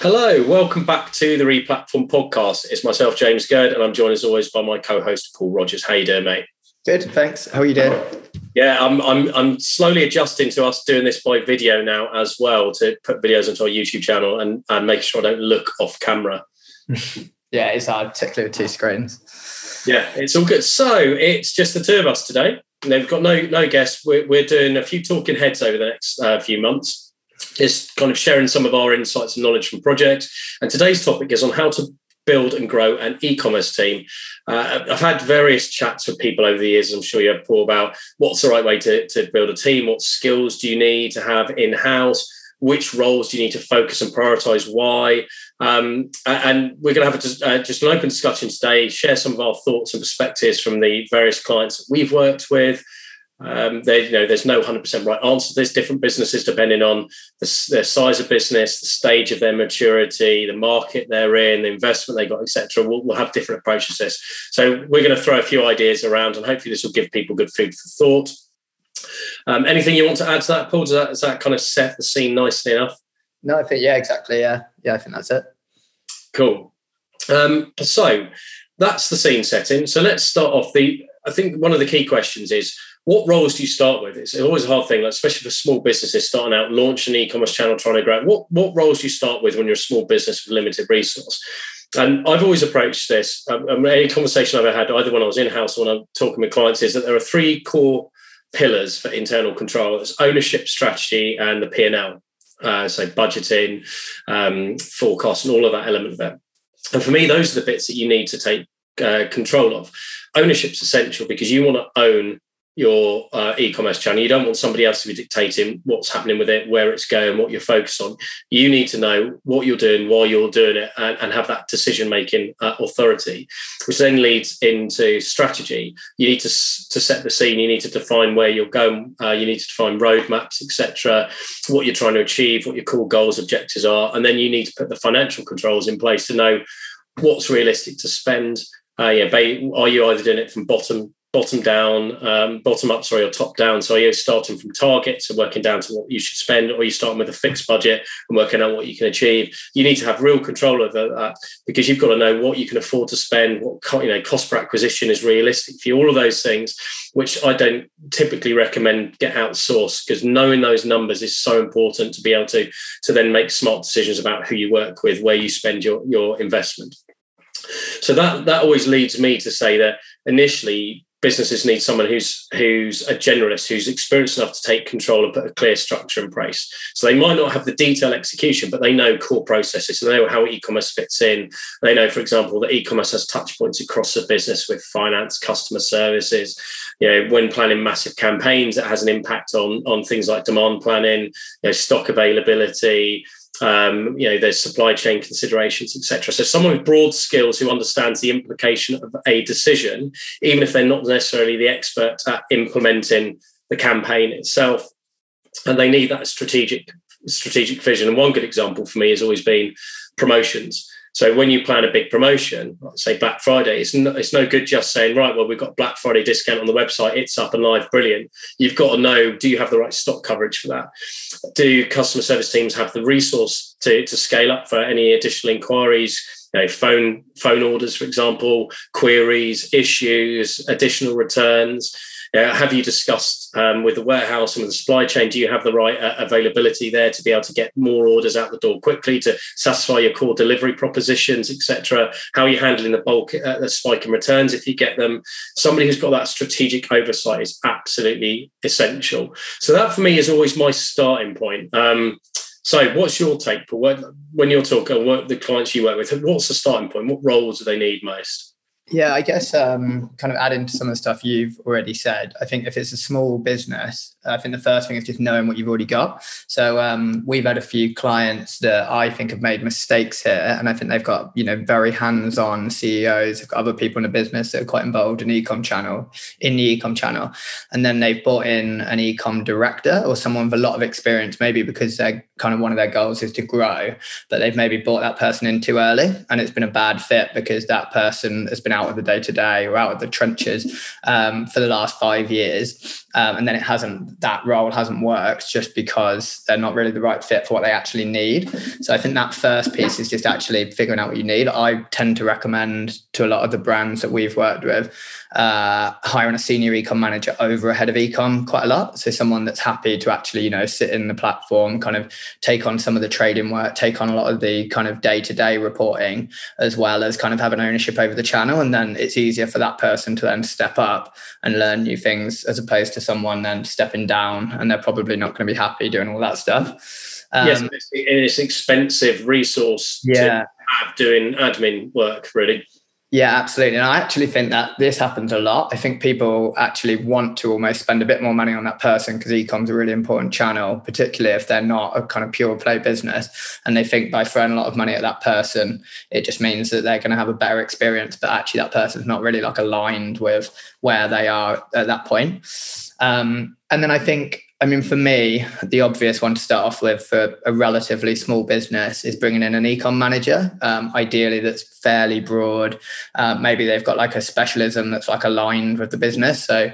Hello, welcome back to the Replatform podcast. It's myself, James Gurd, and I'm joined as always by my co-host Paul Rogers. How you doing, mate? Good, thanks. How are you doing? Yeah, I'm I'm I'm slowly adjusting to us doing this by video now as well to put videos onto our YouTube channel and, and make sure I don't look off camera. yeah, it's hard, particularly with two screens. Yeah, it's all good. So it's just the two of us today. They've got no no guests. We're, we're doing a few talking heads over the next uh, few months is kind of sharing some of our insights and knowledge from projects. And today's topic is on how to build and grow an e-commerce team. Uh, I've had various chats with people over the years. I'm sure you have, Paul, about what's the right way to, to build a team. What skills do you need to have in-house? Which roles do you need to focus and prioritize? Why? Um, and we're going to have uh, just an open discussion today. Share some of our thoughts and perspectives from the various clients that we've worked with. Um, there, you know, there's no 100% right answer. There's different businesses depending on the, their size of business, the stage of their maturity, the market they're in, the investment they got, etc. We'll, we'll, have different approaches to this. So we're going to throw a few ideas around, and hopefully this will give people good food for thought. Um, anything you want to add to that, Paul? Does that, does that kind of set the scene nicely enough? No, I think yeah, exactly. Yeah, yeah, I think that's it. Cool. Um, so that's the scene setting. So let's start off. The I think one of the key questions is what roles do you start with? It's always a hard thing, like especially for small businesses starting out, launch an e-commerce channel, trying to grow. What what roles do you start with when you're a small business with limited resource? And I've always approached this. Um, um any conversation I've ever had, either when I was in house or when I'm talking with clients, is that there are three core pillars for internal control: it's ownership, strategy, and the P and L. Uh, so budgeting, um, forecast, and all of that element of it. And for me, those are the bits that you need to take uh, control of. Ownership's essential because you want to own your uh, e-commerce channel. You don't want somebody else to be dictating what's happening with it, where it's going, what you're focused on. You need to know what you're doing, why you're doing it, and, and have that decision-making uh, authority, which then leads into strategy. You need to to set the scene. You need to define where you're going. Uh, you need to define roadmaps, etc. What you're trying to achieve, what your core goals, objectives are, and then you need to put the financial controls in place to know what's realistic to spend. Uh, yeah, are you either doing it from bottom bottom down, um, bottom up, sorry, or top down. So you're starting from targets and working down to what you should spend, or you're starting with a fixed budget and working out what you can achieve. You need to have real control over that because you've got to know what you can afford to spend, what you know cost per acquisition is realistic for you, all of those things, which I don't typically recommend get outsourced because knowing those numbers is so important to be able to to then make smart decisions about who you work with, where you spend your your investment. So that that always leads me to say that initially businesses need someone who's who's a generalist, who's experienced enough to take control and put a clear structure in place. So they might not have the detailed execution, but they know core processes. So they know how e-commerce fits in. They know, for example, that e-commerce has touch points across the business with finance, customer services. You know, when planning massive campaigns, it has an impact on on things like demand planning, you know, stock availability, um, you know, there's supply chain considerations, etc. So someone with broad skills who understands the implication of a decision, even if they're not necessarily the expert at implementing the campaign itself, and they need that strategic strategic vision. And one good example for me has always been promotions. So when you plan a big promotion, say Black Friday, it's no, it's no good just saying, right, well, we've got Black Friday discount on the website, it's up and live, brilliant. You've got to know, do you have the right stock coverage for that? Do customer service teams have the resource to, to scale up for any additional inquiries? You know, phone phone orders, for example, queries, issues, additional returns. Uh, have you discussed um, with the warehouse and with the supply chain? Do you have the right uh, availability there to be able to get more orders out the door quickly to satisfy your core delivery propositions, etc.? How are you handling the bulk, uh, the spike in returns if you get them? Somebody who's got that strategic oversight is absolutely essential. So that for me is always my starting point. Um, so, what's your take, Paul? When you're talking, what the clients you work with, what's the starting point? What roles do they need most? Yeah, I guess um, kind of adding to some of the stuff you've already said. I think if it's a small business, I think the first thing is just knowing what you've already got. So um, we've had a few clients that I think have made mistakes here, and I think they've got you know very hands-on CEOs, other people in the business that are quite involved in ecom channel in the ecom channel, and then they've brought in an ecom director or someone with a lot of experience, maybe because they're kind of one of their goals is to grow, but they've maybe brought that person in too early, and it's been a bad fit because that person has been out of the day to day or out of the trenches um, for the last five years. Um, and then it hasn't, that role hasn't worked just because they're not really the right fit for what they actually need. So I think that first piece is just actually figuring out what you need. I tend to recommend to a lot of the brands that we've worked with uh, hiring a senior ecom manager over a head of ecom quite a lot. So someone that's happy to actually, you know, sit in the platform, kind of take on some of the trading work, take on a lot of the kind of day to day reporting, as well as kind of have an ownership over the channel. And then it's easier for that person to then step up and learn new things as opposed to someone then stepping down and they're probably not going to be happy doing all that stuff. Um, yes, it's, it's expensive resource yeah. to have doing admin work, really. Yeah, absolutely. And I actually think that this happens a lot. I think people actually want to almost spend a bit more money on that person because ecom's a really important channel, particularly if they're not a kind of pure play business. And they think by throwing a lot of money at that person, it just means that they're going to have a better experience. But actually, that person's not really like aligned with where they are at that point. Um, and then I think I mean, for me, the obvious one to start off with for a relatively small business is bringing in an ecom manager. Um, ideally, that's fairly broad. Uh, maybe they've got like a specialism that's like aligned with the business. So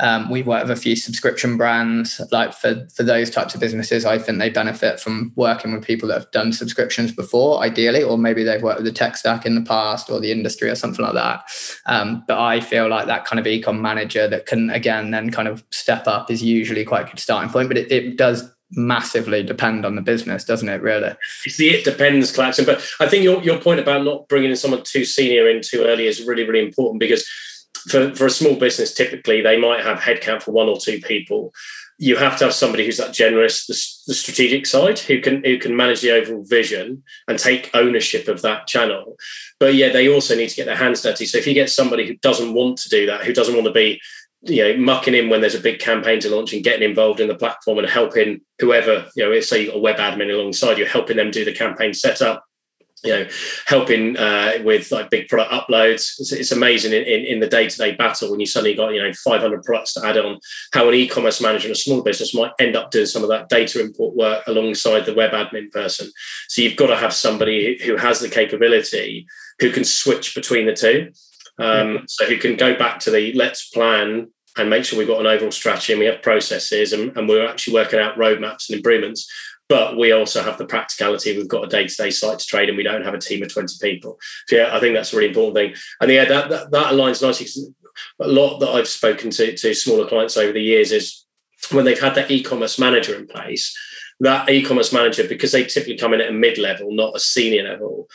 um, we work with a few subscription brands. Like for for those types of businesses, I think they benefit from working with people that have done subscriptions before, ideally, or maybe they've worked with the tech stack in the past or the industry or something like that. Um, but I feel like that kind of ecom manager that can again then kind of step up is usually quite good starting point, but it, it does massively depend on the business, doesn't it? Really, it's the it depends collection. But I think your your point about not bringing in someone too senior in too early is really really important because for for a small business, typically they might have headcount for one or two people. You have to have somebody who's that generous, the, the strategic side, who can who can manage the overall vision and take ownership of that channel. But yeah, they also need to get their hands dirty. So if you get somebody who doesn't want to do that, who doesn't want to be you know, mucking in when there's a big campaign to launch and getting involved in the platform and helping whoever, you know, say you've got a web admin alongside you, helping them do the campaign setup, you know, helping uh, with like big product uploads. It's, it's amazing in, in, in, the day-to-day battle when you suddenly got, you know, 500 products to add on, how an e-commerce manager in a small business might end up doing some of that data import work alongside the web admin person. So you've got to have somebody who has the capability who can switch between the two. Um, so who can go back to the let's plan and make sure we've got an overall strategy and we have processes and, and we're actually working out roadmaps and improvements. But we also have the practicality. We've got a day-to-day site to trade, and we don't have a team of twenty people. So yeah, I think that's a really important thing. And yeah, that that, that aligns nicely. A lot that I've spoken to to smaller clients over the years is when they've had that e-commerce manager in place. That e-commerce manager, because they typically come in at a mid-level, not a senior level,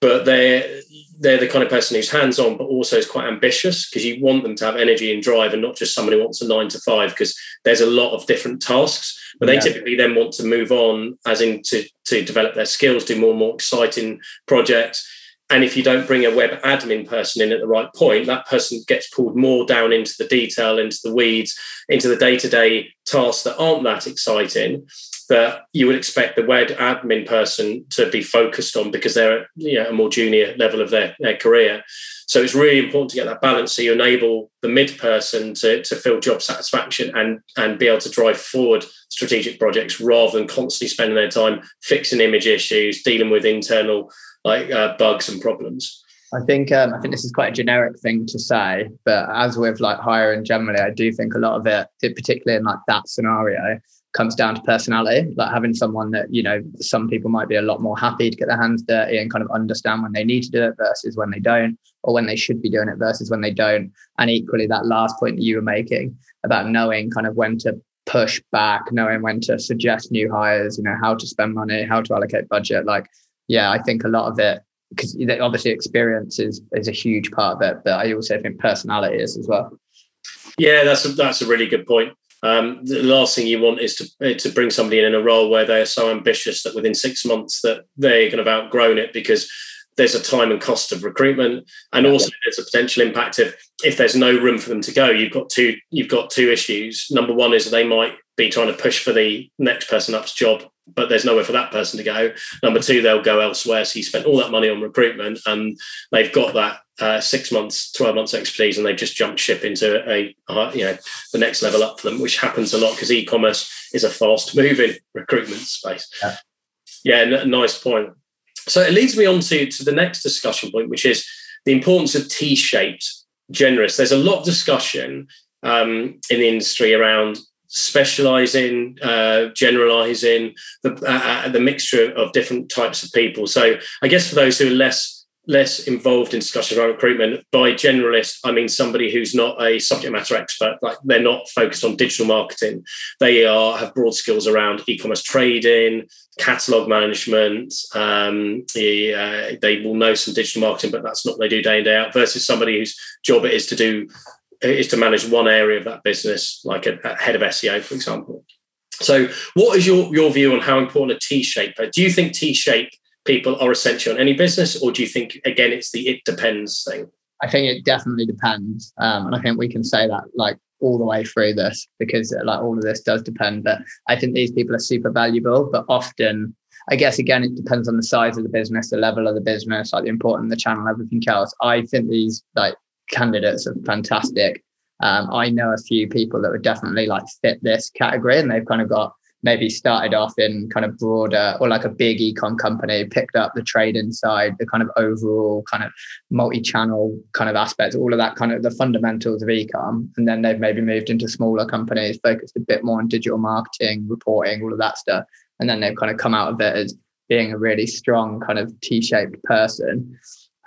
but they're they're the kind of person who's hands on, but also is quite ambitious because you want them to have energy and drive, and not just somebody who wants a nine to five. Because there's a lot of different tasks, but they yeah. typically then want to move on, as in to to develop their skills, do more and more exciting projects. And if you don't bring a web admin person in at the right point, that person gets pulled more down into the detail, into the weeds, into the day to day tasks that aren't that exciting that you would expect the web admin person to be focused on because they're at you know, a more junior level of their, their career. So it's really important to get that balance so you enable the mid person to, to feel job satisfaction and, and be able to drive forward strategic projects rather than constantly spending their time fixing image issues, dealing with internal like uh, bugs and problems. I think um, I think this is quite a generic thing to say, but as with like hiring generally, I do think a lot of it, particularly in like that scenario, comes down to personality, like having someone that, you know, some people might be a lot more happy to get their hands dirty and kind of understand when they need to do it versus when they don't, or when they should be doing it versus when they don't. And equally, that last point that you were making about knowing kind of when to push back, knowing when to suggest new hires, you know, how to spend money, how to allocate budget. Like, yeah, I think a lot of it, because obviously experience is, is a huge part of it, but I also think personality is as well. Yeah, that's a, that's a really good point. Um, the last thing you want is to eh, to bring somebody in in a role where they're so ambitious that within six months that they're going to have outgrown it because there's a time and cost of recruitment, and also there's a potential impact of if there's no room for them to go. You've got two you've got two issues. Number one is they might be trying to push for the next person up's job, but there's nowhere for that person to go. Number two, they'll go elsewhere. So you spent all that money on recruitment, and they've got that uh, six months, twelve months expertise, and they've just jumped ship into a uh, you know the next level up for them, which happens a lot because e-commerce is a fast moving recruitment space. Yeah, yeah n- nice point. So it leads me on to to the next discussion point, which is the importance of T-shaped generous. There's a lot of discussion um, in the industry around specializing, uh, generalizing, the uh, uh, the mixture of different types of people. So I guess for those who are less less involved in discussions around recruitment, by generalist I mean somebody who's not a subject matter expert. Like they're not focused on digital marketing. They are have broad skills around e-commerce trading, catalog management. Um, they, uh, they will know some digital marketing, but that's not what they do day in day out. Versus somebody whose job it is to do is to manage one area of that business, like a, a head of SEO, for example. So, what is your your view on how important a T shape? Do you think T shape people are essential in any business, or do you think again it's the it depends thing? I think it definitely depends, um, and I think we can say that like all the way through this because uh, like all of this does depend. But I think these people are super valuable, but often I guess again, it depends on the size of the business, the level of the business, like the importance of the channel, everything else. I think these like candidates are fantastic. Um, I know a few people that would definitely like fit this category, and they've kind of got maybe started off in kind of broader or like a big ecom company, picked up the trade inside, the kind of overall kind of multi-channel kind of aspects, all of that kind of the fundamentals of ecom, and then they've maybe moved into smaller companies, focused a bit more on digital marketing, reporting, all of that stuff, and then they've kind of come out of it as being a really strong kind of T-shaped person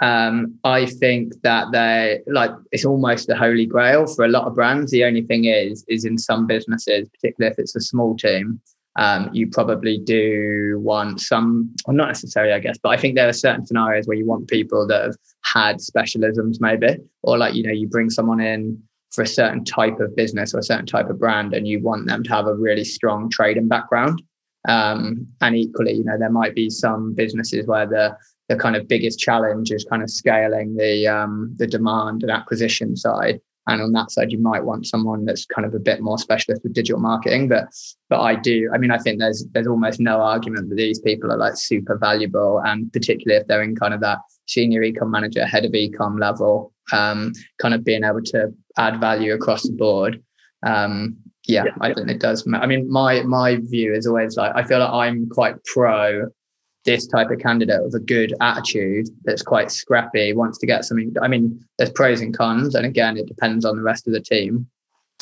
um, I think that they like it's almost the holy grail for a lot of brands. The only thing is, is in some businesses, particularly if it's a small team, um, you probably do want some, or not necessarily, I guess, but I think there are certain scenarios where you want people that have had specialisms, maybe, or like you know, you bring someone in for a certain type of business or a certain type of brand, and you want them to have a really strong trading background. Um, and equally, you know, there might be some businesses where the the kind of biggest challenge is kind of scaling the um, the demand and acquisition side. And on that side, you might want someone that's kind of a bit more specialist with digital marketing. But but I do, I mean, I think there's there's almost no argument that these people are like super valuable, and particularly if they're in kind of that senior ecom manager, head of ecom level, um, kind of being able to add value across the board. Um, yeah, yeah, I think it does. I mean, my my view is always like I feel like I'm quite pro this type of candidate with a good attitude that's quite scrappy, wants to get something. I mean, there's pros and cons, and again, it depends on the rest of the team.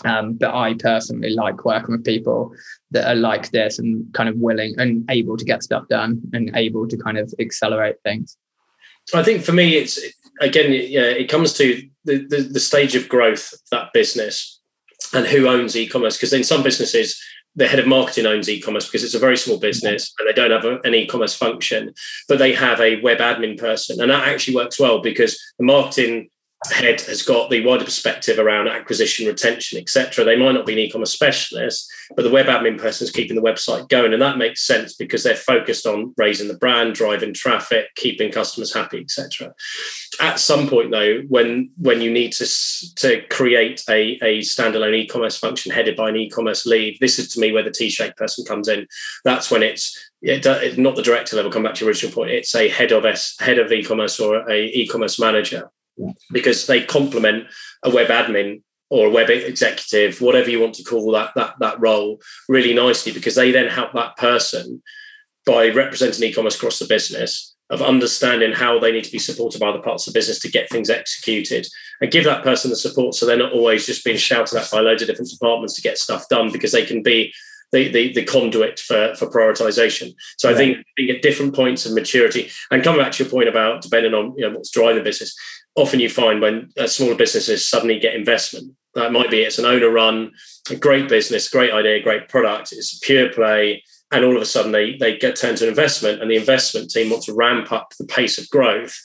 Um, but I personally like working with people that are like this and kind of willing and able to get stuff done and able to kind of accelerate things. I think for me, it's again, yeah, it comes to the, the, the stage of growth of that business and who owns e-commerce. Because in some businesses, the head of marketing owns e-commerce because it's a very small business and they don't have a, an e-commerce function, but they have a web admin person, and that actually works well because the marketing head has got the wider perspective around acquisition, retention, etc. They might not be an e-commerce specialist, but the web admin person is keeping the website going, and that makes sense because they're focused on raising the brand, driving traffic, keeping customers happy, etc. At some point, though, when when you need to to create a, a standalone e-commerce function headed by an e-commerce lead, this is to me where the T-shaped person comes in. That's when it's it, uh, not the director level. Come back to your original point. It's a head of S, head of e-commerce or a e-commerce manager because they complement a web admin or a web executive, whatever you want to call that that that role, really nicely because they then help that person by representing e-commerce across the business of understanding how they need to be supported by other parts of the business to get things executed and give that person the support so they're not always just being shouted at by loads of different departments to get stuff done because they can be the, the, the conduit for, for prioritization. So I think, I think at different points of maturity, and coming back to your point about depending on you know what's driving the business, often you find when smaller businesses suddenly get investment. That might be it's an owner run, a great business, great idea, great product. It's pure play, and all of a sudden they they get turned to investment, and the investment team wants to ramp up the pace of growth.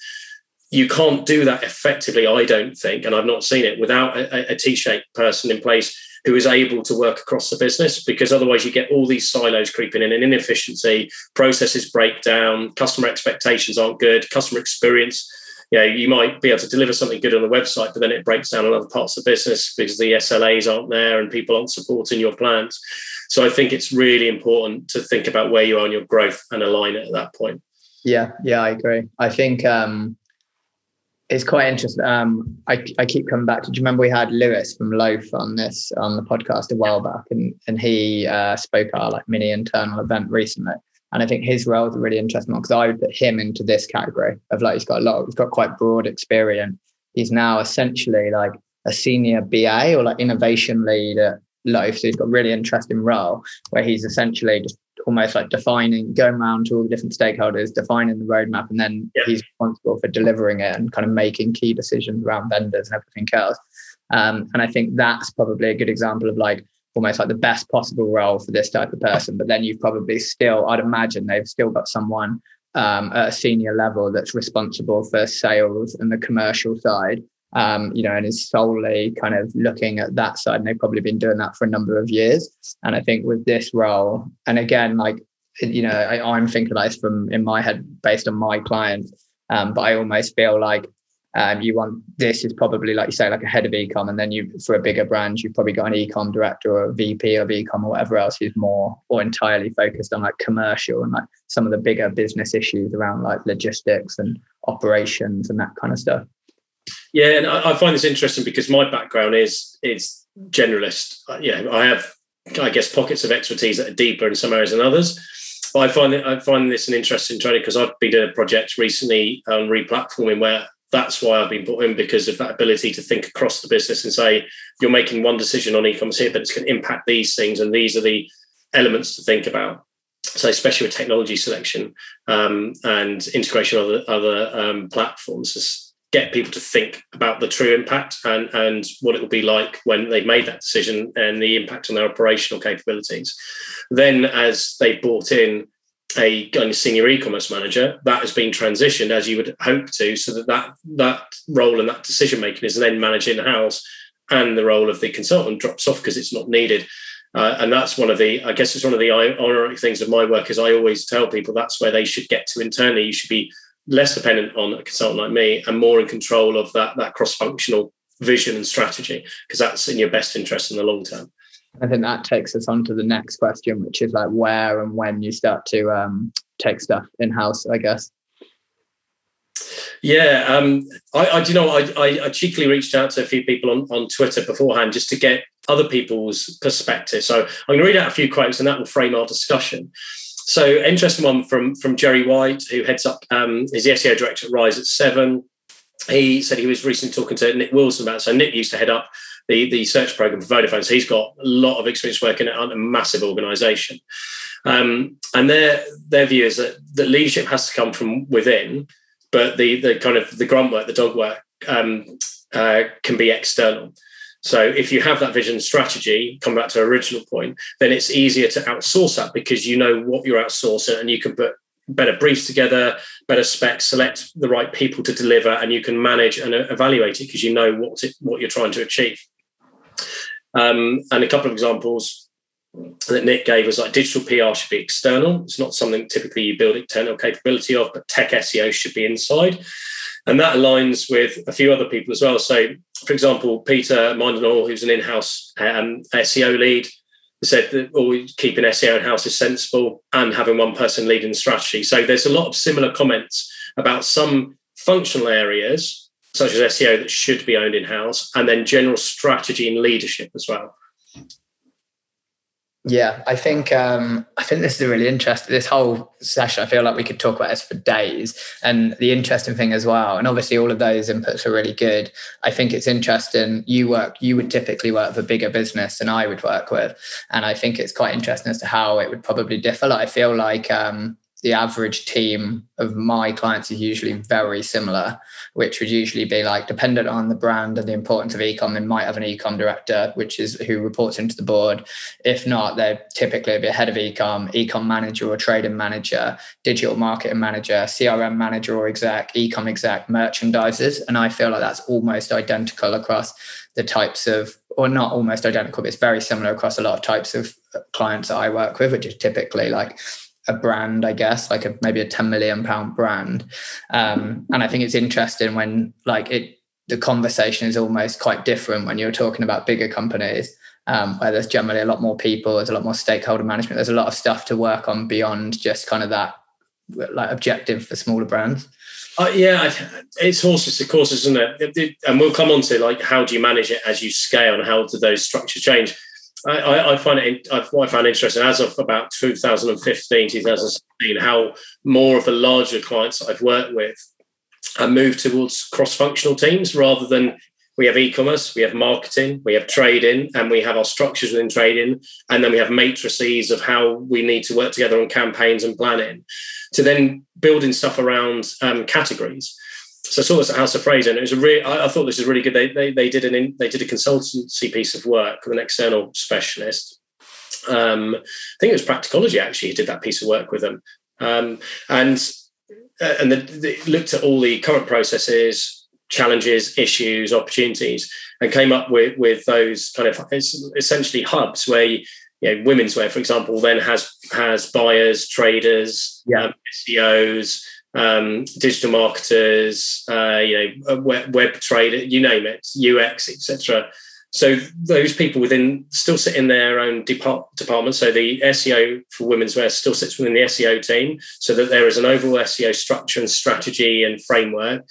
You can't do that effectively, I don't think, and I've not seen it without a a T-shaped person in place who is able to work across the business because otherwise you get all these silos creeping in and inefficiency processes break down customer expectations aren't good customer experience you know, you might be able to deliver something good on the website, but then it breaks down in other parts of the business because the SLAs aren't there and people aren't supporting your plans. So I think it's really important to think about where you are in your growth and align it at that point. Yeah, yeah, I agree. I think um, it's quite interesting. Um, I, I keep coming back to. Do you remember we had Lewis from Loaf on this on the podcast a while back, and and he uh, spoke at our like mini internal event recently And I think his role is a really interesting one because I would put him into this category of like he's got a lot, he's got quite broad experience. He's now essentially like a senior BA or like innovation lead at Loaf. So he's got a really interesting role where he's essentially just almost like defining, going around to all the different stakeholders, defining the roadmap, and then yeah. he's responsible for delivering it and kind of making key decisions around vendors and everything else. Um, and I think that's probably a good example of like almost like the best possible role for this type of person. But then you've probably still, I'd imagine they've still got someone um, at a senior level that's responsible for sales and the commercial side um, you know, and is solely kind of looking at that side. And they've probably been doing that for a number of years. And I think with this role, and again, like, you know, I, am thinking about this from in my head based on my clients, um, but I almost feel like um, you want this is probably like you say, like a head of ecom, and then you for a bigger brand, you've probably got an ecom director or a VP of ecom or whatever else who's more or entirely focused on like commercial and like some of the bigger business issues around like logistics and operations and that kind of stuff. Yeah, and I, I find this interesting because my background is is generalist. Uh, yeah, I have, I guess, pockets of expertise that are deeper in some areas than others. But I find it, I find this an interesting training because I've been doing a project recently on replatforming where that's why I've been brought in because of that ability to think across the business and say you're making one decision on e-commerce here, but it's going to impact these things, and these are the elements to think about. So, especially with technology selection um, and integration of other, other um, platforms, get people to think about the true impact and, and what it will be like when they've made that decision and the impact on their operational capabilities. Then, as they brought in a senior e-commerce manager, that has been transitioned as you would hope to, so that that, that role and that decision making is then managed in house, and the role of the consultant drops off because it's not needed. Uh, and that's one of the, I guess, it's one of the ironic things of my work is I always tell people that's where they should get to internally. You should be less dependent on a consultant like me and more in control of that that cross-functional vision and strategy because that's in your best interest in the long term i think that takes us on to the next question which is like where and when you start to um, take stuff in-house i guess yeah, um, I, I, do you know I, I, I, cheekily reached out to a few people on, on Twitter beforehand just to get other people's perspective. So I'm going to read out a few quotes, and that will frame our discussion. So interesting one from from Jerry White, who heads up um, is the SEO director at Rise at Seven. He said he was recently talking to Nick Wilson about. So Nick used to head up the the search program for Vodafone. So he's got a lot of experience working at a massive organisation. Um, and their their view is that the leadership has to come from within, but the the kind of the grunt work, the dog work, um, uh, can be external. So if you have that vision strategy, come back to our original point, then it's easier to outsource that because you know what you're outsourcing and you can put better briefs together, better specs, select the right people to deliver, and you can manage and evaluate it because you know what it, what you're trying to achieve. Um, and a couple of examples that Nick gave was like digital PR should be external. It's not something typically you build internal capability of, but tech SEO should be inside. And that aligns with a few other people as well. So for example, Peter Mindenhall, who's an in-house um, SEO lead, said that always keeping SEO in-house is sensible and having one person leading the strategy. So there's a lot of similar comments about some functional areas, such as SEO, that should be owned in-house, and then general strategy and leadership as well. Yeah, I think um, I think this is a really interesting. This whole session, I feel like we could talk about this for days. And the interesting thing as well, and obviously all of those inputs are really good. I think it's interesting. You work, you would typically work with a bigger business than I would work with, and I think it's quite interesting as to how it would probably differ. Like I feel like um, the average team of my clients is usually very similar, which would usually be like dependent on the brand and the importance of ecom. They might have an ecom director, which is who reports into the board. If not, they're typically a head of ecom, ecom manager or trading manager, digital marketing manager, CRM manager or exec, ecom exec, merchandisers. And I feel like that's almost identical across the types of, or not almost identical, but it's very similar across a lot of types of clients that I work with, which is typically like a brand, I guess, like a maybe a 10 million pound brand. Um, and I think it's interesting when like it the conversation is almost quite different when you're talking about bigger companies. Um, where there's generally a lot more people, there's a lot more stakeholder management, there's a lot of stuff to work on beyond just kind of that like objective for smaller brands. Uh, yeah, it's horses to courses, isn't it? And we'll come on to like how do you manage it as you scale and how do those structures change. I, I find it I find interesting as of about 2015, 2016, how more of the larger clients I've worked with have moved towards cross-functional teams rather than we have e-commerce, we have marketing, we have trading, and we have our structures within trading, and then we have matrices of how we need to work together on campaigns and planning, to then building stuff around um, categories. So I saw this at House of Fraser, and it was a really. I, I, thought this was really good. They, they, they did an in, they did a consultancy piece of work with an external specialist. Um, I think it was Practicology actually who did that piece of work with them, um, and uh, and they looked at all the current processes, challenges, issues, opportunities, and came up with with those kind of essentially hubs where you, you know, women's wear, for example, then has has buyers, traders, yeah. um, SEOs, um, digital marketers, uh, you know, web, web trader, you name it, UX, etc. So those people within still sit in their own depart, department. So the SEO for women's wear still sits within the SEO team, so that there is an overall SEO structure and strategy and framework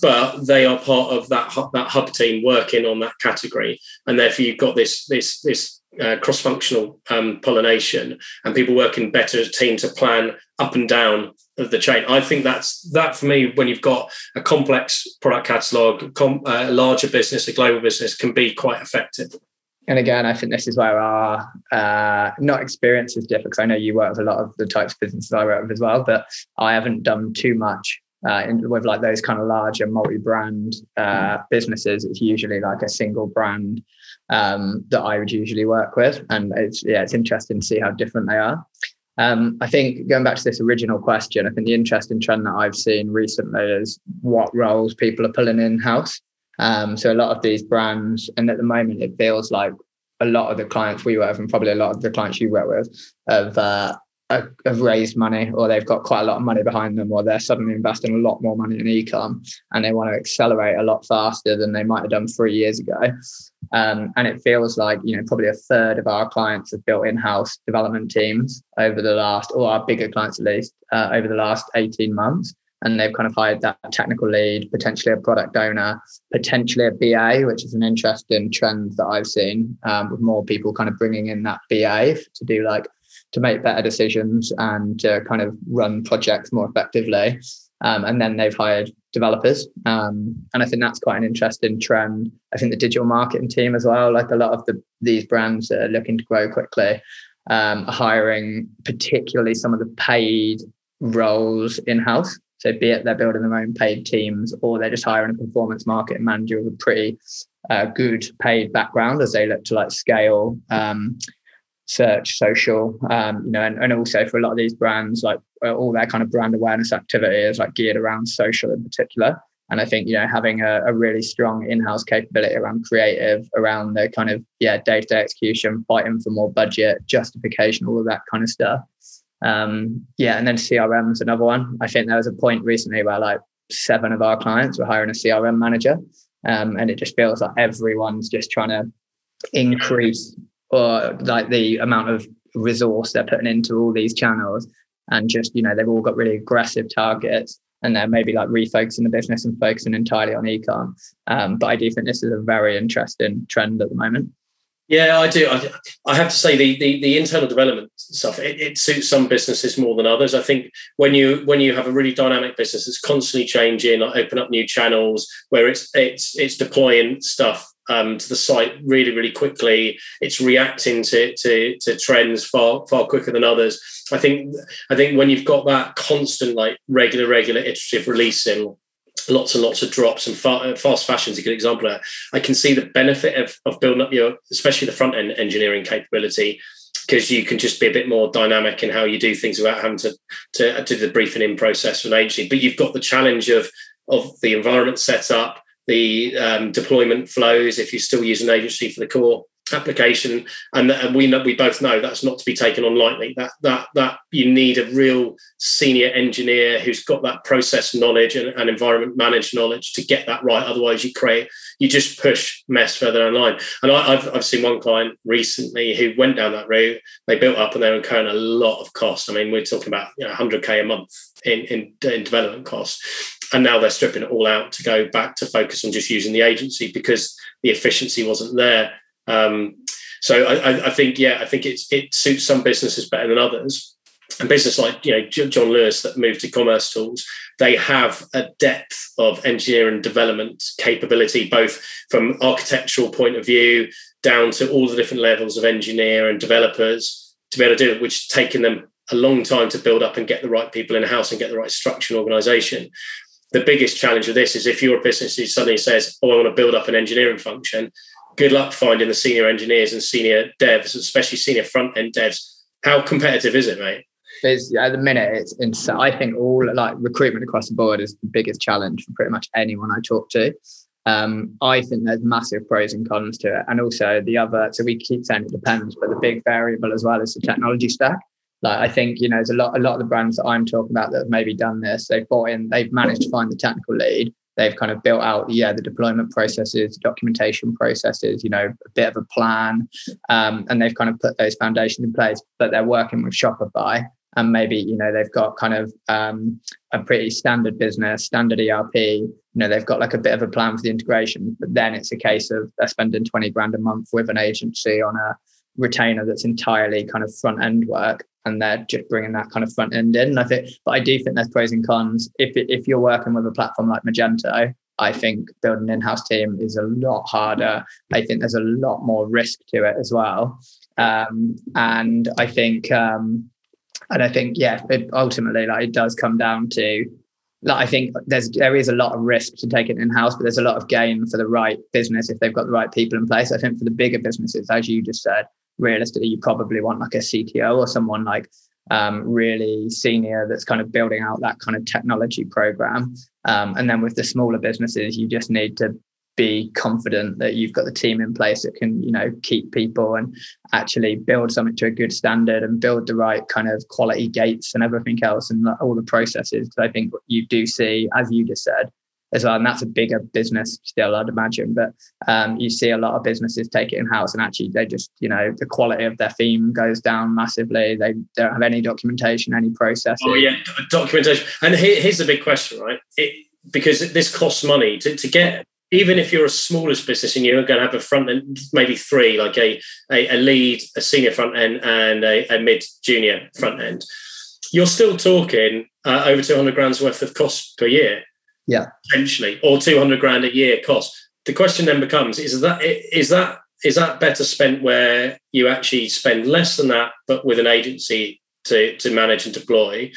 but they are part of that hub, that hub team working on that category, and therefore you've got this this this uh, cross-functional um, pollination and people working better as a team to plan up and down of the chain. I think that's that for me. When you've got a complex product catalog, com, uh, a larger business, a global business, can be quite effective. And again, I think this is where our uh, not experiences differ because I know you work with a lot of the types of businesses I work with as well, but I haven't done too much uh, in, with like those kind of larger multi-brand uh, businesses, it's usually like a single brand um, that I would usually work with, and it's yeah, it's interesting to see how different they are. Um, I think going back to this original question, I think the interesting trend that I've seen recently is what roles people are pulling in house. Um, so a lot of these brands, and at the moment, it feels like a lot of the clients we work with, and probably a lot of the clients you work with, have uh, have raised money or they've got quite a lot of money behind them or they're suddenly investing a lot more money in ecom and they want to accelerate a lot faster than they might have done three years ago. Um, and it feels like you know probably a third of our clients have built in-house development teams over the last or our bigger clients at least uh, over the last 18 months. And they've kind of hired that technical lead, potentially a product owner, potentially a BA, which is an interesting trend that I've seen um, with more people kind of bringing in that BA to do like to make better decisions and to kind of run projects more effectively. Um, and then they've hired developers. Um, and I think that's quite an interesting trend. I think the digital marketing team as well, like a lot of the these brands that are looking to grow quickly, um, are hiring particularly some of the paid roles in house. So be it they're building their own paid teams or they're just hiring a performance marketing manager with a pretty uh, good paid background as they look to like scale um, search, social, um, you know, and, and also for a lot of these brands, like uh, all their kind of brand awareness activity is like geared around social in particular. And I think, you know, having a, a really strong in-house capability around creative, around the kind of, yeah, day-to-day execution, fighting for more budget, justification, all of that kind of stuff. Um, yeah, and then CRM is another one. I think there was a point recently where like seven of our clients were hiring a CRM manager. Um, and it just feels like everyone's just trying to increase or like the amount of resource they're putting into all these channels and just you know they've all got really aggressive targets and they're maybe like refocusing the business and focusing entirely on ecom. Um, but i do think this is a very interesting trend at the moment. Yeah i do. I, I have to say the, the, the internal development stuff it, it, suits some businesses more than others. I think when you when you have a really dynamic business that's constantly changing open up new channels where it's it's it's deploying stuff um, to the site really, really quickly. It's reacting to, to, to trends far far quicker than others. I think I think when you've got that constant like regular, regular iterative releasing, lots and lots of drops and fast fashion is a good example of that. I can see the benefit of, of building up your, especially the front end engineering capability, because you can just be a bit more dynamic in how you do things without having to to do the briefing in process for an agency. But you've got the challenge of of the environment set up, the um, deployment flows if you still use an agency for the core application. And, and we know we both know that's not to be taken on lightly. That that that you need a real senior engineer who's got that process knowledge and, and environment managed knowledge to get that right. Otherwise you create you just push mess further down the line. And I, have I've seen one client recently who went down that route. They built up and they're incurring a lot of cost. I mean we're talking about you know, 100k a month in, in, in development costs and now they're stripping it all out to go back to focus on just using the agency because the efficiency wasn't there. Um, So I, I think, yeah, I think it suits some businesses better than others. And business like you know John Lewis that moved to commercetools, they have a depth of engineering and development capability, both from architectural point of view down to all the different levels of engineer and developers to be able to do it, which taken them a long time to build up and get the right people in house and get the right structure and organization. The biggest challenge of this is if you're business suddenly says, Oh, I want to build up an engineering function, good luck finding the senior engineers and senior devs, especially senior front end devs. How competitive is it, mate? It's, at the minute, it's insane. I think all like recruitment across the board is the biggest challenge for pretty much anyone I talk to. Um, I think there's massive pros and cons to it. And also the other, so we keep saying it depends, but the big variable as well is the technology stack. Like I think, you know, there's a lot, a lot of the brands that I'm talking about that have maybe done this, they've bought in, they've managed to find the technical lead. They've kind of built out, yeah, the deployment processes, documentation processes, you know, a bit of a plan, um, and they've kind of put those foundations in place. But they're working with Shopify, and maybe you know they've got kind of um, a pretty standard business, standard ERP. You know they've got like a bit of a plan for the integration, but then it's a case of they're spending twenty grand a month with an agency on a retainer that's entirely kind of front end work, and they're just bringing that kind of front end in. And I think, but I do think there's pros and cons. If it, if you're working with a platform like Magento, I think building an in-house team is a lot harder. I think there's a lot more risk to it as well. Um, and I think um, and I think, yeah, it ultimately, like it does come down to, like I think there's there is a lot of risk to take it in house, but there's a lot of gain for the right business if they've got the right people in place. I think for the bigger businesses, as you just said, realistically, you probably want like a CTO or someone like um, really senior that's kind of building out that kind of technology program. Um, and then with the smaller businesses, you just need to be confident that you've got the team in place that can you know keep people and actually build something to a good standard and build the right kind of quality gates and everything else and all the processes because i think you do see as you just said as well and that's a bigger business still i'd imagine but um, you see a lot of businesses take it in house and actually they just you know the quality of their theme goes down massively. They don't have any documentation any process oh yeah documentation. And here, here's the big question right? It, because this costs money to, to get even if you're a smallest business and you're going to have a front end, maybe three, like a, a, a lead, a senior front end, and a, a mid junior front end, you're still talking uh, over 200 grand's worth of cost per year. Yeah. Potentially, or 200 grand a year cost. The question then becomes is that is that is that better spent where you actually spend less than that, but with an agency to, to manage and deploy?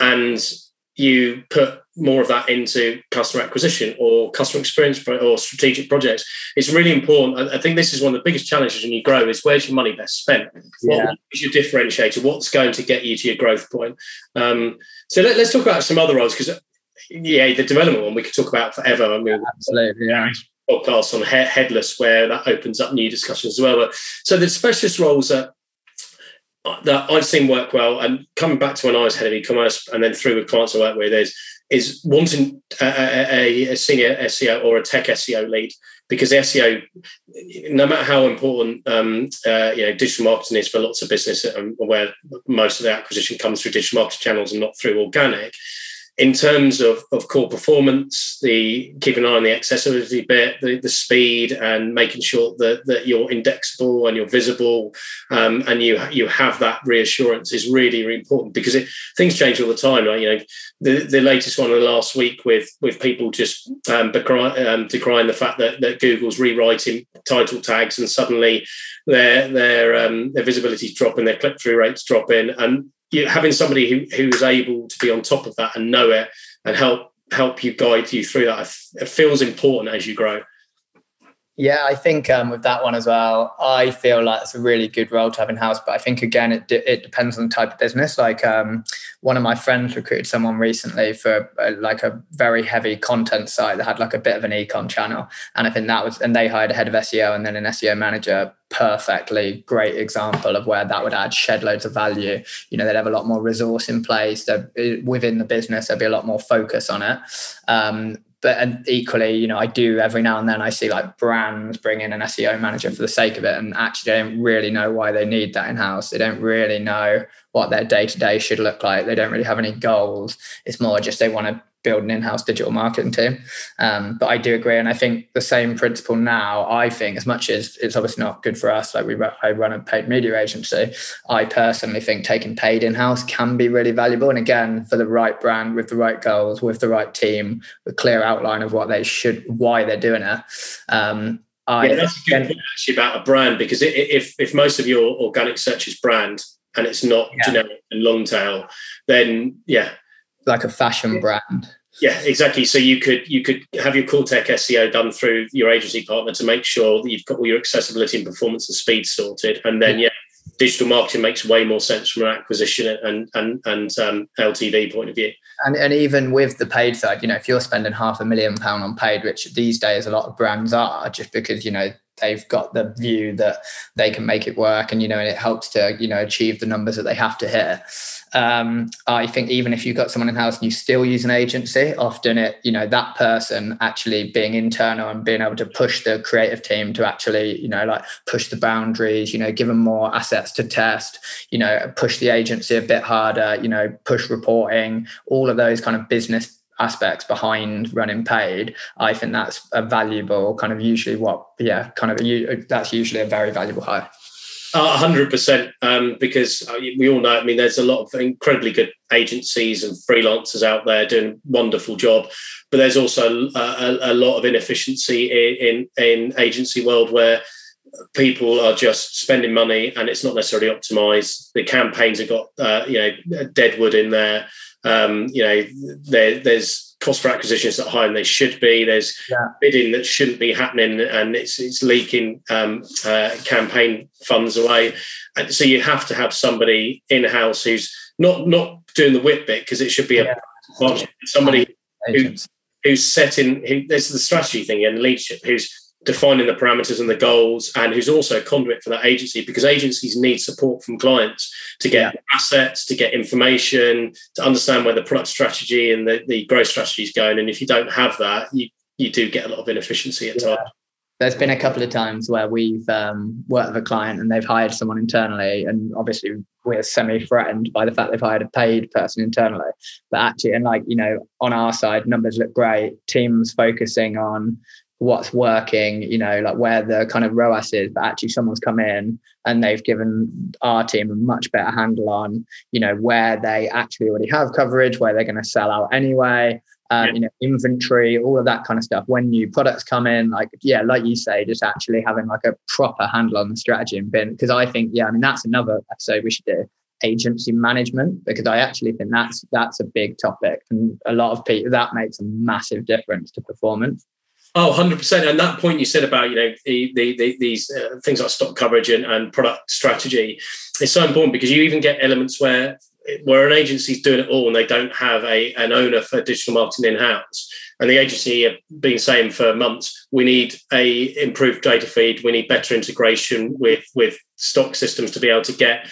And you put more of that into customer acquisition or customer experience or strategic projects. It's really important. I think this is one of the biggest challenges when you grow is where's your money best spent? Yeah. What is your differentiator? What's going to get you to your growth point? Um, so let, us talk about some other roles because yeah, the development one we could talk about forever. I mean, absolutely, yeah. Podcast on headless where that opens up new discussions as well. But, so the specialist roles are that I've seen work well, and coming back to when I was head of e-commerce, and then through with clients I work with, is is wanting a, a, a, senior SEO or a tech SEO lead because SEO, no matter how important um, uh, you know digital marketing is for lots of business, um, where most of the acquisition comes through digital marketing channels and not through organic, in terms of, of core performance, the keeping an eye on the accessibility bit, the, the speed, and making sure that, that you're indexable and you're visible, um, and you you have that reassurance is really really important because it, things change all the time. Like, you know, the, the latest one of the last week with with people just um, decry, um, decrying the fact that, that Google's rewriting title tags and suddenly their their um, their visibility is dropping, their click through rates dropping, and you, having somebody who who's able to be on top of that and know it and help help you guide you through that it feels important as you grow yeah, I think um, with that one as well, I feel like it's a really good role to have in house. But I think again, it it depends on the type of business. Like um, one of my friends recruited someone recently for a, like a very heavy content site that had like a bit of an ecom channel, and I think that was and they hired a head of SEO and then an SEO manager. Perfectly great example of where that would add shed loads of value. You know, they'd have a lot more resource in place. Within the business, there'd be a lot more focus on it. Um, but and equally, you know, I do every now and then I see like brands bring in an SEO manager for the sake of it, and actually they don't really know why they need that in house. They don't really know what their day to day should look like. They don't really have any goals. It's more just they want to build an in-house digital marketing team. Um, but I do agree, and I think the same principle now. I think as much as it's obviously not good for us, like we I run a paid media agency. I personally think taking paid in-house can be really valuable. And again, for the right brand with the right goals, with the right team, with a clear outline of what they should, why they're doing it. Um, I, yeah, that's a good point actually about a brand because if if most of your organic search is brand and it's not yeah. generic and long tail, then yeah, like a fashion brand. Yeah, exactly. So you could you could have your core tech SEO done through your agency partner to make sure that you've got all your accessibility and performance and speed sorted, and then yeah, digital marketing makes way more sense from an acquisition and and and um, LTV point of view. And, and even with the paid side, you know, if you're spending half a million pound on paid, which these days a lot of brands are, just because you know they've got the view that they can make it work, and you know, and it helps to you know achieve the numbers that they have to hit um, I think even if you've got someone in house and you still use an agency, often it, you know, that person actually being internal and being able to push the creative team to actually, you know, like push the boundaries, you know, give them more assets to test, you know, push the agency a bit harder, you know, push reporting, all of those kind of business aspects behind running paid i think that's a valuable kind of usually what yeah kind of that's usually a very valuable hire hundred percent, um, because uh, we all know. I mean, there's a lot of incredibly good agencies and freelancers out there doing a wonderful job, but there's also a, a, a lot of inefficiency in, in, in agency world where people are just spending money and it's not necessarily optimized. The campaigns have got uh, you know dead wood in there. Um, you know, there, there's cost for acquisitions that are higher than they should be. There's yeah. bidding that shouldn't be happening, and it's it's leaking um, uh, campaign funds away. And so you have to have somebody in house who's not not doing the whip bit because it should be a yeah. somebody who, who's setting. Who, there's the strategy thing and leadership. Who's defining the parameters and the goals and who's also a conduit for that agency because agencies need support from clients to get yeah. assets to get information to understand where the product strategy and the, the growth strategy is going and if you don't have that you you do get a lot of inefficiency at yeah. times there's been a couple of times where we've um, worked with a client and they've hired someone internally and obviously we're semi-threatened by the fact they've hired a paid person internally but actually and like you know on our side numbers look great teams focusing on what's working, you know, like where the kind of ROAS is, but actually someone's come in and they've given our team a much better handle on, you know, where they actually already have coverage, where they're going to sell out anyway, um, yeah. you know, inventory, all of that kind of stuff. When new products come in, like, yeah, like you say, just actually having like a proper handle on the strategy and bin. Because I think, yeah, I mean, that's another episode we should do agency management because I actually think that's that's a big topic and a lot of people that makes a massive difference to performance. Oh, 100%. And that point you said about, you know, the, the, the these uh, things like stock coverage and, and product strategy is so important because you even get elements where where an agency's doing it all and they don't have a an owner for digital marketing in-house. And the agency have been saying for months, we need a improved data feed, we need better integration with with stock systems to be able to get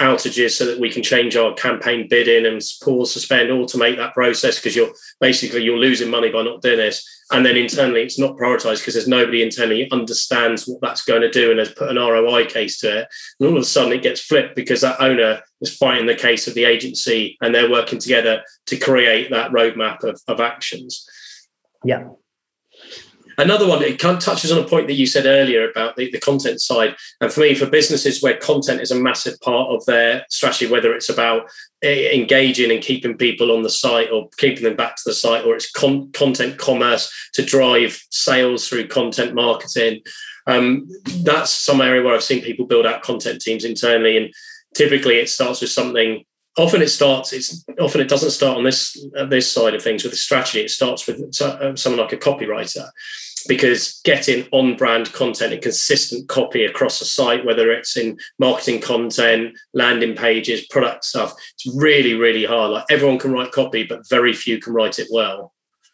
outages so that we can change our campaign bidding and pause, suspend, automate that process because you're basically you're losing money by not doing this. And then internally, it's not prioritized because there's nobody internally understands what that's going to do and has put an ROI case to it. And all of a sudden, it gets flipped because that owner is fighting the case of the agency and they're working together to create that roadmap of, of actions. Yeah, Another one, it touches on a point that you said earlier about the, the content side. And for me, for businesses where content is a massive part of their strategy, whether it's about eh, engaging and keeping people on the site or keeping them back to the site, or it's con- content commerce to drive sales through content marketing. Um, that's some area where I've seen people build out content teams internally. And typically it starts with something often it starts it's often it doesn't start on this uh, this side of things with a strategy it starts with uh, someone like a copywriter because getting on brand content and consistent copy across a site, whether it's in marketing content, landing pages, product stuff, it's really, really hard. Like everyone can write copy, but very few can write it well.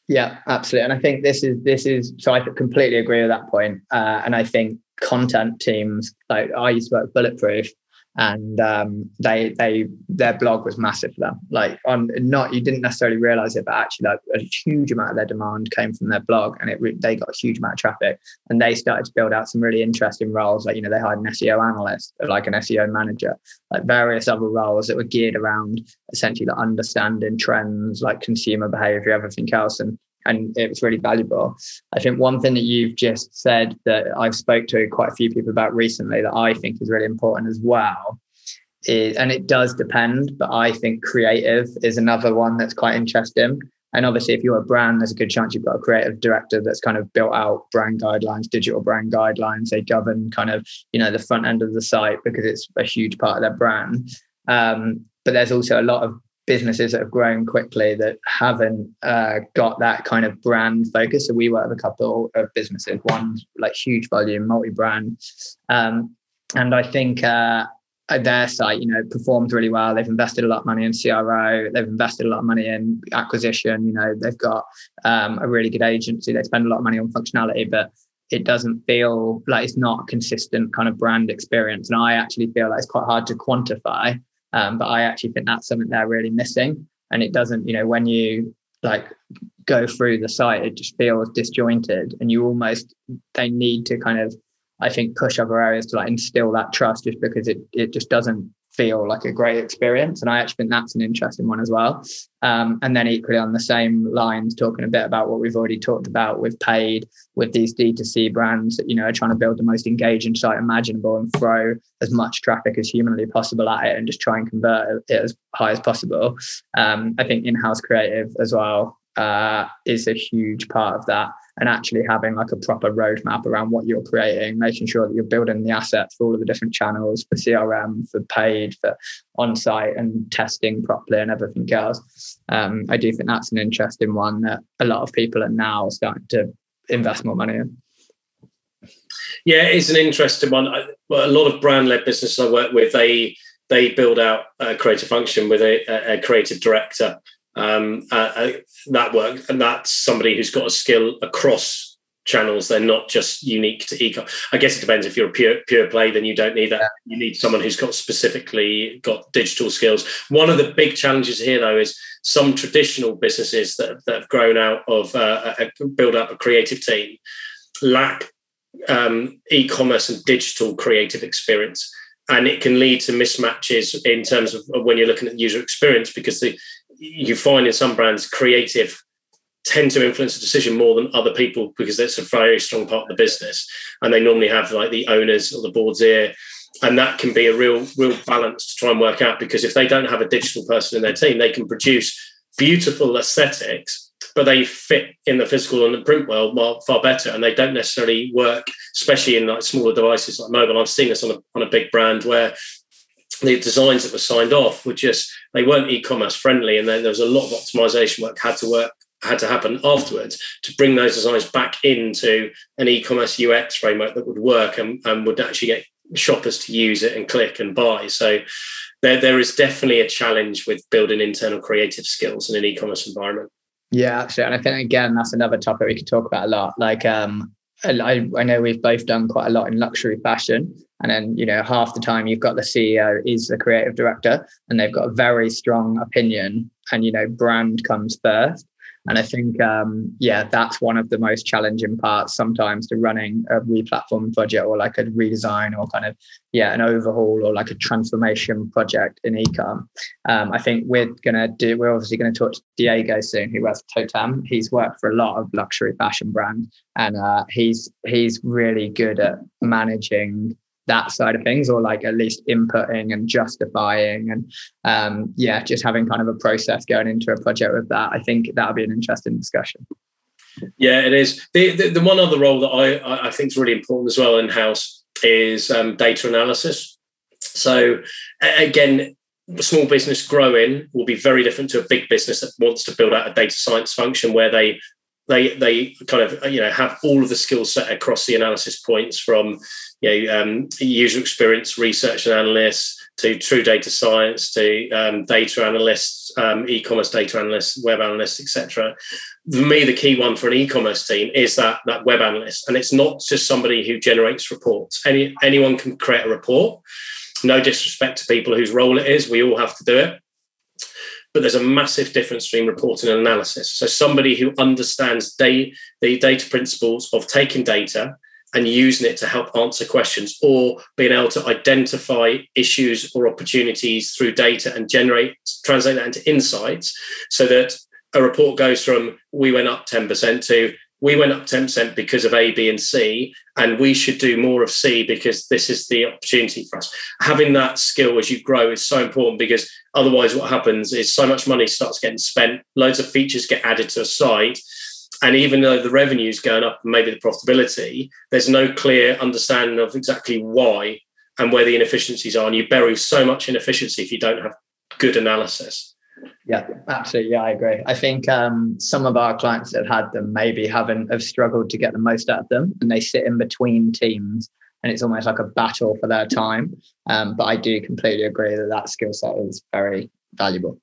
Yeah, absolutely. And I think this is this is so I completely agree with that point. Uh, and I think content teams like I used to work Bulletproof and um, they they their blog was massive for them. Like on not you didn't necessarily realize it, but actually like a huge amount of their demand came from their blog, and it they got a huge amount of traffic, and they started to build out some really interesting roles. Like you know they hired an SEO analyst, like an SEO manager, like various other roles that were geared around essentially like understanding trends, like consumer behavior, everything else, and and it was really valuable. I think one thing that you've just said that I've spoke to quite a few people about recently that I think is really important as well is, and it does depend, but I think creative is another one that's quite interesting. And obviously, if you're a brand, there's a good chance you've got a creative director that's kind of built out brand guidelines, digital brand guidelines. They govern kind of, you know, the front end of the site because it's a huge part of their brand. Um, but there's also a lot of businesses that have grown quickly that haven't uh, got that kind of brand focus. So we work with a couple of businesses, one like huge volume, multi-brand, um, and I think uh, their site, you know, performed really well. They've invested a lot of money in CRO. They've invested a lot of money in acquisition. You know, they've got um, a really good agency. They spend a lot of money on functionality, but it doesn't feel like it's not a consistent kind of brand experience. And I actually feel like it's quite hard to quantify um, but I actually think that's something they're really missing. And it doesn't, you know, when you like go through the site, it just feels disjointed and you almost, they need to kind of, I think, push other areas to like instill that trust just because it, it just doesn't feel like a great experience. And I actually think that's an interesting one as well. Um, and then equally on the same lines, talking a bit about what we've already talked about with paid, with these D2C brands that, you know, are trying to build the most engaging site imaginable and throw as much traffic as humanly possible at it and just try and convert it as high as possible. Um, I think in-house creative as well uh, is a huge part of that and actually having like a proper roadmap around what you're creating, making sure that you're building the assets for all of the different channels for CRM, for paid, for on site and testing properly and everything else. Um, I do think that's an interesting one that a lot of people are now starting to invest more money in. Yeah, it's an interesting one. I, well, a lot of brand led businesses I work with, they they build out a creative function with a, a creative director um, uh, uh, that work, and that's somebody who's got a skill across channels. They're not just unique to ecom. I guess it depends. If you're a pure pure play, then you don't need that. You need someone who's got specifically got digital skills. One of the big challenges here, though, is some traditional businesses that, that have grown out of uh, a, build up a creative team lack um, e-commerce and digital creative experience and it can lead to mismatches in terms of when you're looking at user experience because the you find in some brands creative tend to influence the decision more than other people because that's a very strong part of the business. And they normally have like the owners or the board's ear. And that can be a real real balance to try and work out because if they don't have a digital person in their team they can produce beautiful aesthetics but they fit in the physical and the print world far better. And they don't necessarily work especially in like smaller devices like mobile. I've seen this on a, on a big brand where the designs that were signed off were just they weren't e-commerce friendly and then there was a lot of optimization work had to work had to happen afterwards to bring those designs back into an e-commerce ux framework that would work and, and would actually get shoppers to use it and click and buy. So there, there is definitely a challenge with building internal creative skills in an e-commerce environment. Yeah absolutely and i think again that's another topic we could talk about a lot. Like um I, I know we've both done quite a lot in luxury fashion and then, you know, half the time you've got the CEO is the creative director and they've got a very strong opinion and, you know, brand comes first. And I think, um, yeah, that's one of the most challenging parts sometimes to running a replatform project or like a redesign or kind of, yeah, an overhaul or like a transformation project in ecom. Um, I think we're going to do, we're obviously going to talk to Diego soon, who for Totem. He's worked for a lot of luxury fashion brands and uh, he's, he's really good at managing that side of things or like at least inputting and justifying and um, yeah just having kind of a process going into a project with that i think that'll be an interesting discussion. Yeah it is. The, the, the one other role that i i think is really important as well in house is um, data analysis. So again small business growing will be very different to a big business that wants to build out a data science function where they they they kind of you know have all of the skill set across the analysis points from you know um, user experience research and analysts to true data science to um, data analysts um, e-commerce data analysts web analysts etc for me the key one for an e-commerce team is that that web analyst. And it's not just somebody who generates reports. Any anyone can create a report. No disrespect to people whose role it is, we all have to do it. But there's a massive difference between reporting and analysis. So somebody who understands the data principles of taking data and using it to help answer questions or being able to identify issues or opportunities through data and generate translate that into insights so that a report goes from we went up 10% to we went up 10% because of A, B, and C, and we should do more of C because this is the opportunity for us. Having that skill as you grow is so important because otherwise, what happens is so much money starts getting spent, loads of features get added to a site. And even though the revenue is going up, maybe the profitability, there's no clear understanding of exactly why and where the inefficiencies are. And you bury so much inefficiency if you don't have good analysis. Yeah, absolutely. Yeah, I agree. I think um, some of our clients that have had them maybe haven't have struggled to get the most out of them, and they sit in between teams, and it's almost like a battle for their time. Um, but I do completely agree that that skill set is very valuable.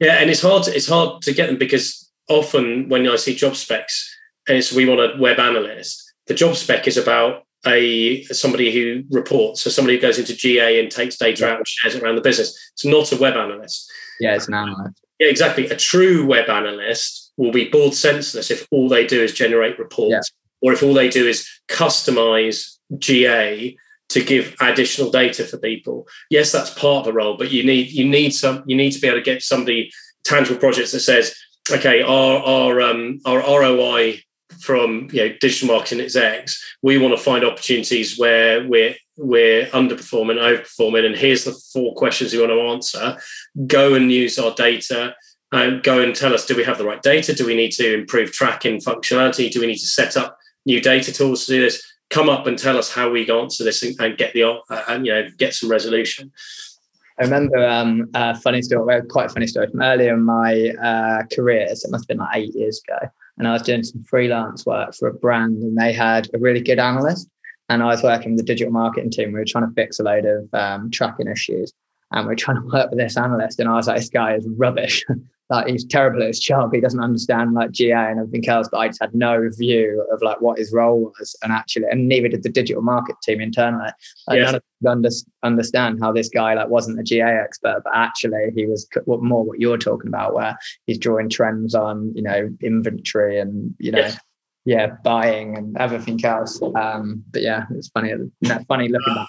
Yeah, and it's hard. To, it's hard to get them because often when I see job specs, and it's we want a web analyst, the job spec is about a somebody who reports, so somebody who goes into GA and takes data yeah. out and shares it around the business. It's not a web analyst. Yeah, it's an analyst. Yeah, exactly. A true web analyst will be bored senseless if all they do is generate reports, yeah. or if all they do is customize GA to give additional data for people. Yes, that's part of the role, but you need you need some you need to be able to get somebody tangible projects that says, okay, our our um, our ROI from you know digital marketing is X. We want to find opportunities where we're we're underperforming, overperforming, and here's the four questions you want to answer. Go and use our data and go and tell us: Do we have the right data? Do we need to improve tracking functionality? Do we need to set up new data tools to do this? Come up and tell us how we answer this and, and get the uh, and you know get some resolution. I remember um, a funny story, quite a funny story from earlier in my uh, career. So it must have been like eight years ago and I was doing some freelance work for a brand, and they had a really good analyst. And I was working with the digital marketing team. We were trying to fix a load of um, tracking issues, and we are trying to work with this analyst. And I was like, "This guy is rubbish. like he's terrible at his job. He doesn't understand like GA and everything else. But I just had no view of like what his role was, and actually, and neither did the digital market team internally. Like, yes. None of them under, understand how this guy like wasn't a GA expert, but actually he was more what you're talking about, where he's drawing trends on you know inventory and you know. Yes. Yeah, buying and everything else. Um, but yeah, it's funny. Funny looking back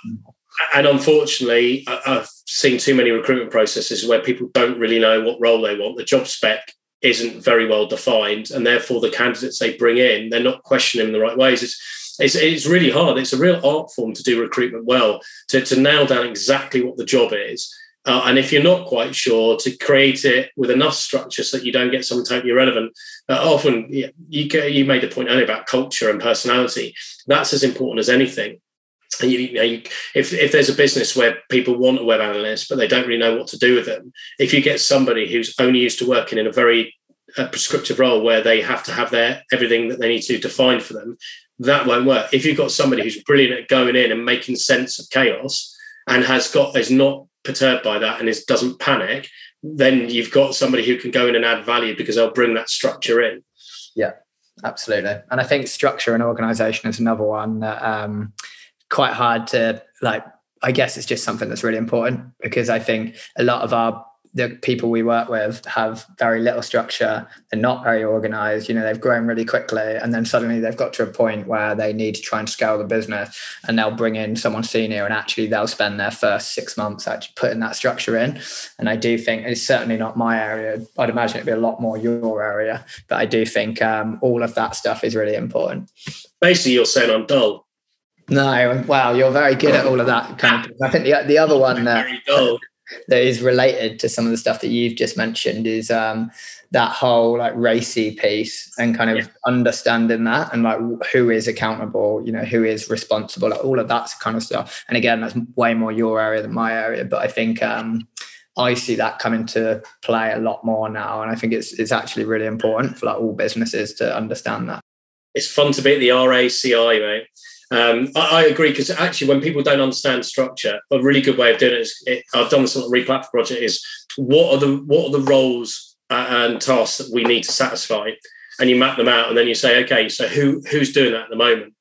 and unfortunately, I've seen too many recruitment processes where people don't really know what role they want. The job spec isn't very well defined, and therefore the candidates they bring in, they're not questioning in the right ways. It's it's, it's really hard. It's a real art form to do recruitment well, to, to nail down exactly what the job is. Uh, and if you're not quite sure, to create it with enough structure so that you don't get something totally irrelevant. Uh, often, you, you, made a point earlier about culture and personality. That's as important as anything and you, you know, you, if if there's a business where people want a web analyst but they don't really know what to do with them, if you get somebody who's only used to working in a very uh, prescriptive role where they have to have their everything that they need to define for them, that won't work. If you've got somebody who's brilliant at going in and making sense of chaos and has got is not perturbed by that and is doesn't panic, then you've got somebody who can go in and add value because they'll bring that structure in. Yeah, absolutely. And I think structure and organization is another one that um, quite hard to like I guess it's just something that's really important because I think a lot of our the people we work with have very little structure. They're not very organized. You know, they've grown really quickly, and then suddenly they've got to a point where they need to try and scale the business, and they'll bring in someone senior, and actually they'll spend their first six months actually putting that structure in. And I do think it's certainly not my area. I'd imagine it'd be a lot more your area, but I do think um, all of that stuff is really important. Basically, you're saying I'm dull. No, wow, you're very good at all of that kind of. I think the the other one that, that is related to some of the stuff that you've just mentioned is um, that whole like RACI piece and kind of yeah. understanding that and like who is accountable, you know, who is responsible, like all of that kind of stuff. And again, that's way more your area than my area, but I think um, I see that coming to play a lot more now, and I think it's it's actually really important for like all businesses to understand that. It's fun to be at the RACI, mate. Um, I, I, agree because actually, when people don't understand structure, a really good way of doing it is it, I've done this on the replatform project. Is what are the what are the roles and tasks that we need to satisfy, and you map them out, and then you say, okay, so who who's doing that at the moment?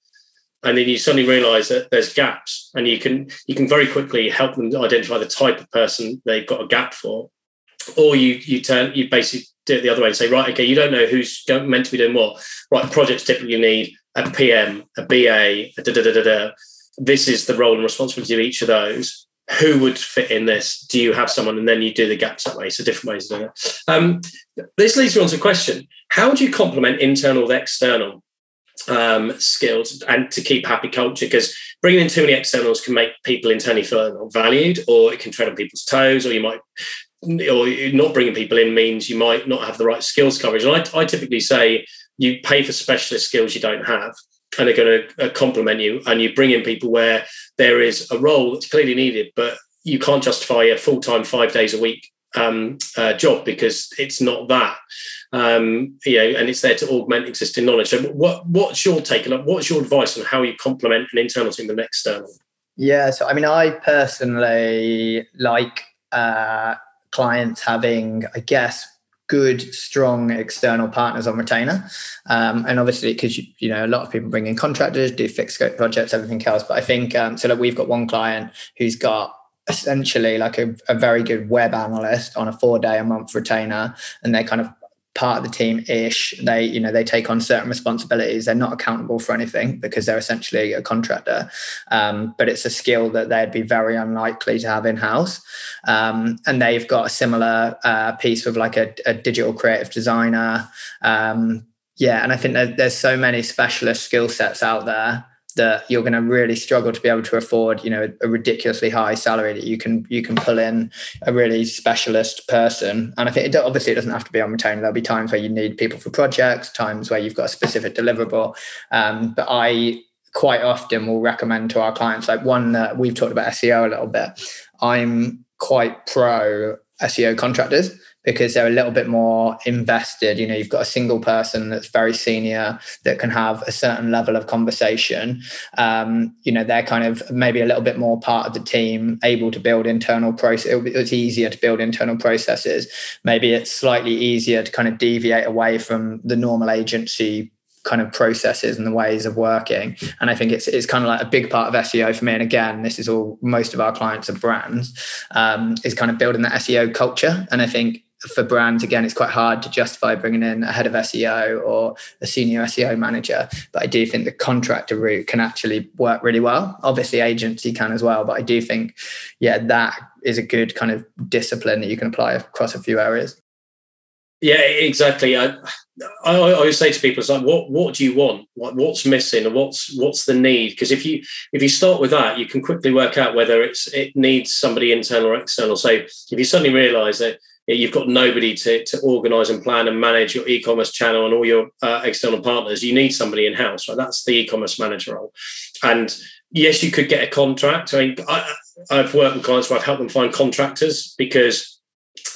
and then you suddenly realize that there's gaps and you can you can very quickly help them identify the type of person they've got a gap for or you you turn you basically do it the other way and say right okay you don't know who's meant to be doing what right projects typically need a pm a ba a da, da, da, da, da. this is the role and responsibility of each of those. Who would fit in this? Do you have someone? And then you do the gaps that way. So different ways of doing it. Um, this leads me on to a question. How do you complement internal with external um, skills and to keep happy culture? Because bringing in too many externals can make people internally feel not valued or it can tread on people's toes or you might or not bringing people in means you might not have the right skills coverage. And I, I typically say you pay for specialist skills you don't have and they're going to uh, complement you and you bring in people where there is a role that's clearly needed but you can't justify a full-time five days a week um, uh, job because it's not that um, you know, and it's there to augment existing knowledge. So, what what's your take and what's your advice on how you complement an internal team with an external? Yeah, so I mean, I personally like uh, clients having, I guess, good, strong external partners on retainer. Um, and obviously, because you, you know a lot of people bring in contractors, do fixed scope projects, everything else. But I think um, so. Like we've got one client who's got essentially like a, a very good web analyst on a four day a month retainer, and they kind of part of the team ish they you know they take on certain responsibilities. They're not accountable for anything because they're essentially a contractor. Um, but it's a skill that they'd be very unlikely to have in house um, and they've got a similar uh, piece with like a, a digital creative designer. Um, yeah and i think there's so many specialist skill sets out there that you're going to really struggle to be able to afford you know a ridiculously high salary that you can you can pull in a really specialist person. And i think it obviously it doesn't have to be on retainer. There'll be times where you need people for projects times where you've got a specific deliverable. Um, but i quite often will recommend to our clients like one that we've talked about seo a little bit. I'm quite pro seo contractors because they're a little bit more invested. You know, you've got a single person that's very senior that can have a certain level of conversation. Um, you know, they're kind of maybe a little bit more part of the team, able to build internal process. It's easier to build internal processes. Maybe it's slightly easier to kind of deviate away from the normal agency kind of processes and the ways of working. And I think it's it's kind of like a big part of SEO for me. And again, this is all most of our clients are brands, um, is kind of building that SEO culture. And I think for brands, again, it's quite hard to justify bringing in a head of SEO or a senior SEO manager. But I do think the contractor route can actually work really well. Obviously, agency can as well. But I do think, yeah, that is a good kind of discipline that you can apply across a few areas. Yeah, exactly. I, I, always say to people, it's like, what what do you want? Like, what's missing, or what's what's the need? Because if you if you start with that, you can quickly work out whether it's it needs somebody internal or external. So if you suddenly realise that you've got nobody to, to organize and plan and manage your e-commerce channel and all your uh, external partners. You need somebody in house right? That's the e-commerce manager role. And yes you could get a contract. I mean I, i've worked with clients where i've helped them find contractors because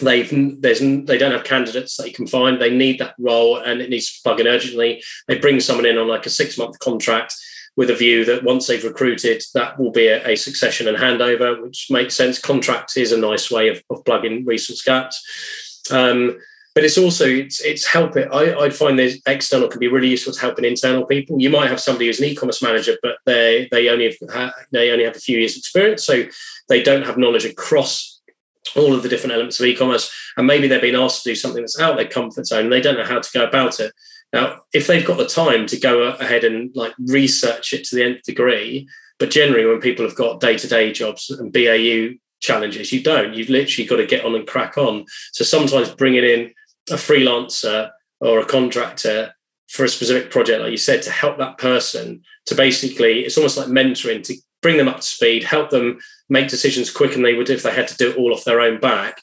they've there's they don't have candidates that you can find. They need that role and it needs to plug in urgently. They bring someone in on like a six month contract with a view that once they've recruited, that will be a, a succession and handover, which makes sense. Contract is a nice way of, of plugging resource gaps. Um, but it's also it's it's helping. I, I find this external can be really useful to helping internal people. You might have somebody who's an e-commerce manager, but they they only have, they only have a few years experience, so they don't have knowledge across all of the different elements of e-commerce, and maybe they're being asked to do something that's out their comfort zone. And they don't know how to go about it. Now, if they've got the time to go ahead and like research it to the nth degree, but generally when people have got day-to-day jobs and BAU challenges, you don't. You've literally got to get on and crack on. So sometimes bringing in a freelancer or a contractor for a specific project, like you said, to help that person to basically, it's almost like mentoring to bring them up to speed, help them make decisions quicker than they would if they had to do it all off their own back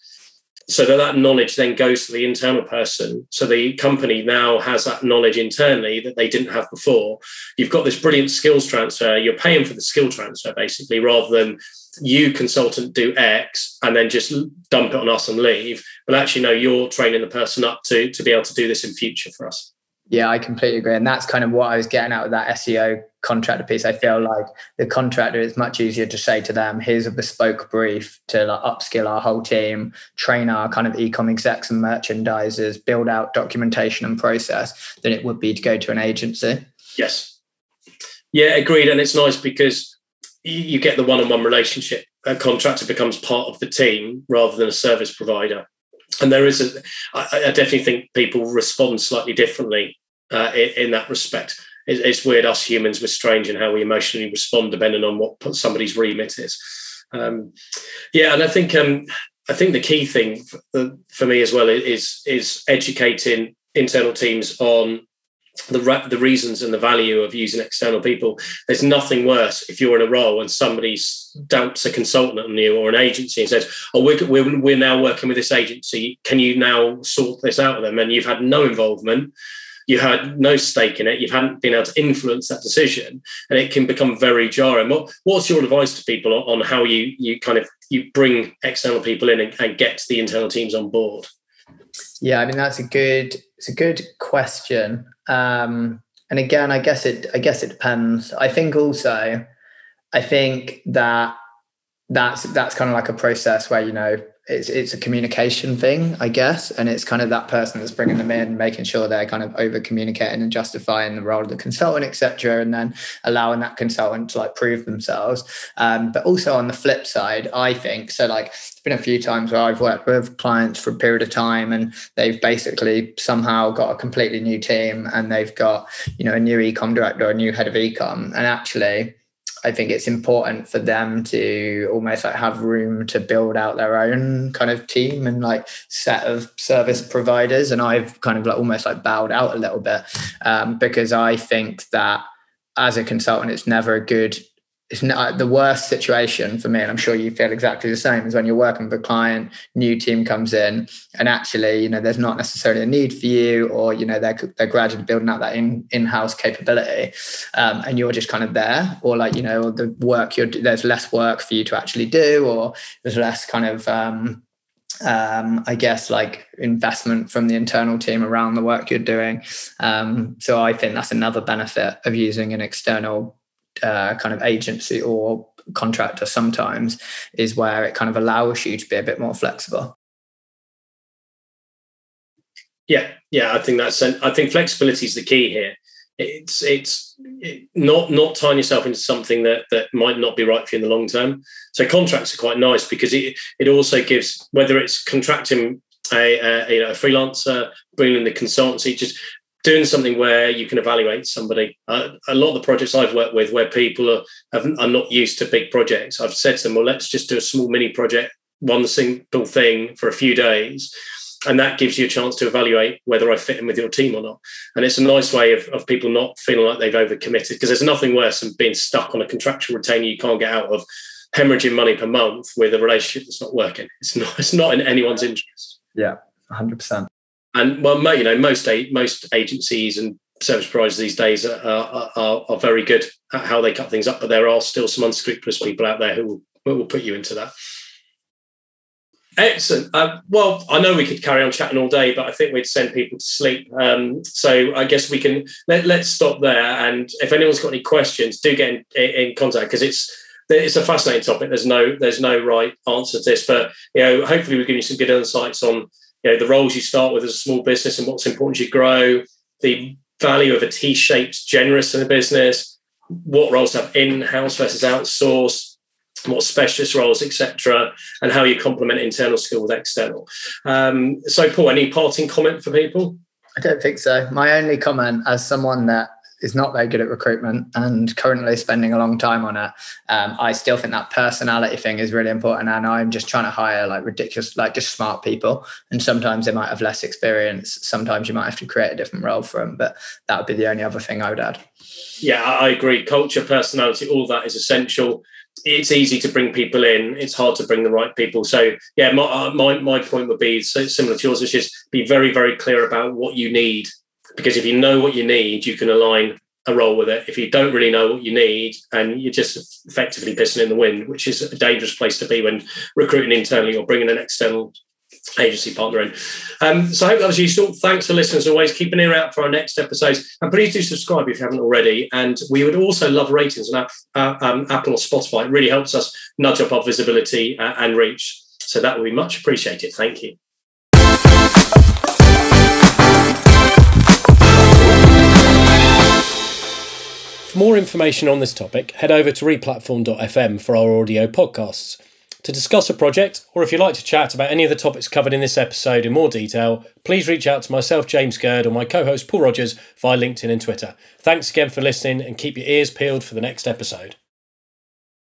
so that that knowledge then goes to the internal person. So the company now has that knowledge internally that they didn't have before. You've got this brilliant skills transfer. You're paying for the skill transfer basically rather than you consultant do x and then just dump it on us and leave. But actually no you're training the person up to to be able to do this in future for us yeah, I completely agree. And that's kind of what I was getting out of that SEO contractor piece. I feel like the contractor is much easier to say to them, here's a bespoke brief to like upskill our whole team, train our kind of ecom execs and merchandisers, build out documentation and process than it would be to go to an agency. Yes. Yeah, agreed. And it's nice because you get the one-on-one relationship. A contractor becomes part of the team rather than a service provider. And there is a, I, I definitely think people respond slightly differently uh, in, in, that respect. It, it's weird, us humans, we're strange in how we emotionally respond depending on what somebody's remit is. Um, yeah, and I think um, I think the key thing for, for me as well is is educating internal teams on the the reasons and the value of using external people. There's nothing worse if you're in a role and somebody dumps a consultant on you or an agency and says, "Oh, we're, we're we're now working with this agency. Can you now sort this out with them?" And you've had no involvement, you had no stake in it, you haven't been able to influence that decision, and it can become very jarring. What what's your advice to people on how you you kind of you bring external people in and, and get the internal teams on board? Yeah, I mean that's a good it's a good question. Um, and again, I guess it I guess it depends. I think also, I think that that's that's kind of like a process where you know it's it's a communication thing, I guess, and it's kind of that person that's bringing them in, making sure they're kind of over communicating and justifying the role of the consultant, etc., and then allowing that consultant to like prove themselves. Um, but also on the flip side, I think so. Like, there's been a few times where I've worked with clients for a period of time, and they've basically somehow got a completely new team, and they've got you know a new ecom director, a new head of ecom, and actually I think it's important for them to almost like have room to build out their own kind of team and like set of service providers. And I've kind of like almost like bowed out a little bit um, because I think that as a consultant, it's never a good it's not the worst situation for me, and I'm sure you feel exactly the same. Is when you're working with a client, new team comes in, and actually, you know, there's not necessarily a need for you, or you know, they're they're gradually building out that in in-house capability, um, and you're just kind of there, or like you know, the work you're there's less work for you to actually do, or there's less kind of um, um, I guess like investment from the internal team around the work you're doing. Um, so I think that's another benefit of using an external uh, kind of agency or contractor sometimes is where it kind of allows you to be a bit more flexible. Yeah, yeah, I think that's I think flexibility is the key here. It's it's it, not not tying yourself into something that that might not be right for you in the long term. So contracts are quite nice because it it also gives whether it's contracting a, a you know a freelancer, bringing in the consultancy, just doing something where you can evaluate somebody. Uh, a lot of the projects I've worked with where people are, have, are not used to big projects, I've said to them, well, let's just do a small mini project, one single thing for a few days. And that gives you a chance to evaluate whether I fit in with your team or not. And it's a nice way of, of people not feeling like they've overcommitted because there's nothing worse than being stuck on a contractual retainer you can't get out of, hemorrhaging money per month with a relationship that's not working. It's not, it's not in anyone's interest. Yeah, 100%. And well, you know, most most agencies and service providers these days are, are, are, very good at how they cut things up, but there are still some unscrupulous people out there who will, who will put you into that. Excellent. Uh, well, I know we could carry on chatting all day, but I think we'd send people to sleep. Um, so I guess we can let, let's stop there. And if anyone's got any questions, do get in, in contact because it's it's a fascinating topic. There's no there's no right answer to this, but you know, hopefully we've given you some good insights on you know the roles you start with as a small business and what's important you grow, the value of a T-shaped generous in a business, what roles have in-house versus outsourced, what specialist roles, etc., and how you complement internal skill with external. Um, so, Paul, any parting comment for people? I don't think so. My only comment, as someone that is not very good at recruitment and currently spending a long time on it. Um, I still think that personality thing is really important. And I'm just trying to hire like ridiculous, like just smart people. And sometimes they might have less experience. Sometimes you might have to create a different role for them. But that would be the only other thing I would add. Yeah, I agree. Culture, personality, all that is essential. It's easy to bring people in. It's hard to bring the right people. So, yeah, my uh, my, my point would be so similar to yours, which is be very, very clear about what you need because if you know what you need, you can align a role with it. If you don't really know what you need and you're just effectively pissing in the wind, which is a dangerous place to be when recruiting internally or bringing an external agency partner in. Um, so I hope that was useful. Thanks for listening as always. Keep an ear out for our next episodes. And please do subscribe if you haven't already. And we would also love ratings on uh, um, Apple or Spotify. It really helps us nudge up our visibility uh, and reach. So that would be much appreciated. Thank you. More information on this topic, head over to replatform.fm for our audio podcasts. To discuss a project, or if you'd like to chat about any of the topics covered in this episode in more detail, please reach out to myself, James Gurd, or my co host, Paul Rogers, via LinkedIn and Twitter. Thanks again for listening, and keep your ears peeled for the next episode.